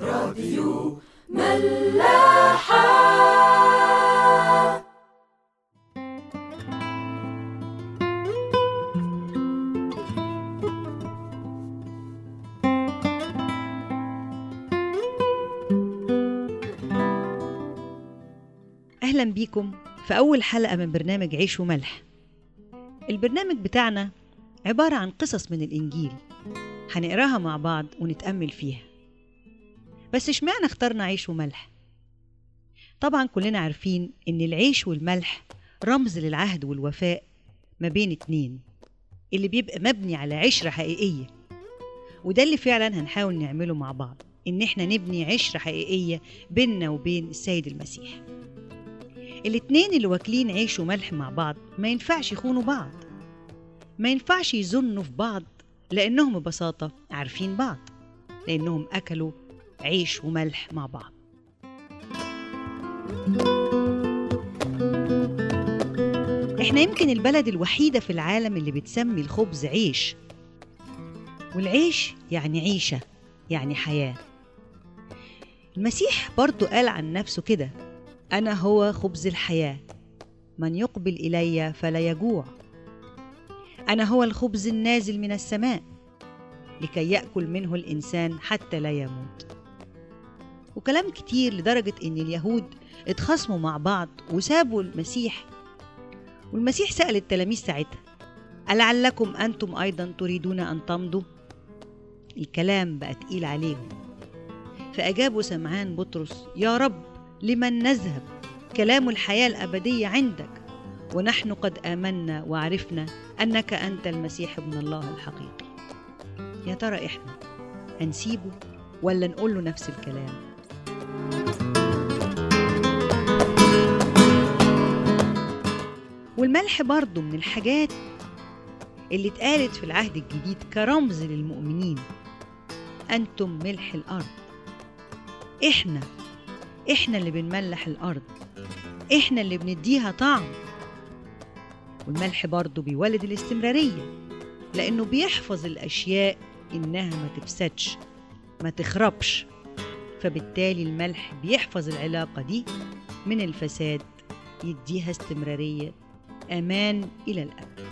راديو ملاحة. أهلا بيكم في أول حلقة من برنامج عيش وملح. البرنامج بتاعنا عبارة عن قصص من الإنجيل. هنقراها مع بعض ونتأمل فيها. بس اشمعنى اخترنا عيش وملح؟ طبعا كلنا عارفين إن العيش والملح رمز للعهد والوفاء ما بين اتنين اللي بيبقى مبني على عشرة حقيقية وده اللي فعلا هنحاول نعمله مع بعض إن إحنا نبني عشرة حقيقية بيننا وبين السيد المسيح الاتنين اللي واكلين عيش وملح مع بعض ما ينفعش يخونوا بعض ما ينفعش يزنوا في بعض لأنهم ببساطة عارفين بعض لأنهم أكلوا عيش وملح مع بعض. إحنا يمكن البلد الوحيدة في العالم اللي بتسمي الخبز عيش. والعيش يعني عيشة يعني حياة. المسيح برضو قال عن نفسه كده أنا هو خبز الحياة. من يقبل إلي فلا يجوع. أنا هو الخبز النازل من السماء لكي يأكل منه الإنسان حتى لا يموت. وكلام كتير لدرجة إن اليهود اتخاصموا مع بعض وسابوا المسيح. والمسيح سأل التلاميذ ساعتها ألعلكم أنتم أيضا تريدون أن تمضوا؟ الكلام بقى تقيل عليهم. فأجابوا سمعان بطرس يا رب لمن نذهب؟ كلام الحياة الأبدية عندك. ونحن قد آمنا وعرفنا أنك أنت المسيح ابن الله الحقيقي. يا ترى إحنا هنسيبه ولا نقول له نفس الكلام؟ والملح برضه من الحاجات اللي اتقالت في العهد الجديد كرمز للمؤمنين. أنتم ملح الأرض. إحنا إحنا اللي بنملح الأرض. إحنا اللي بنديها طعم. والملح برضه بيولد الاستمرارية لأنه بيحفظ الأشياء إنها ما تفسدش ما تخربش. فبالتالي الملح بيحفظ العلاقة دي من الفساد يديها استمرارية أمان إلى الأبد.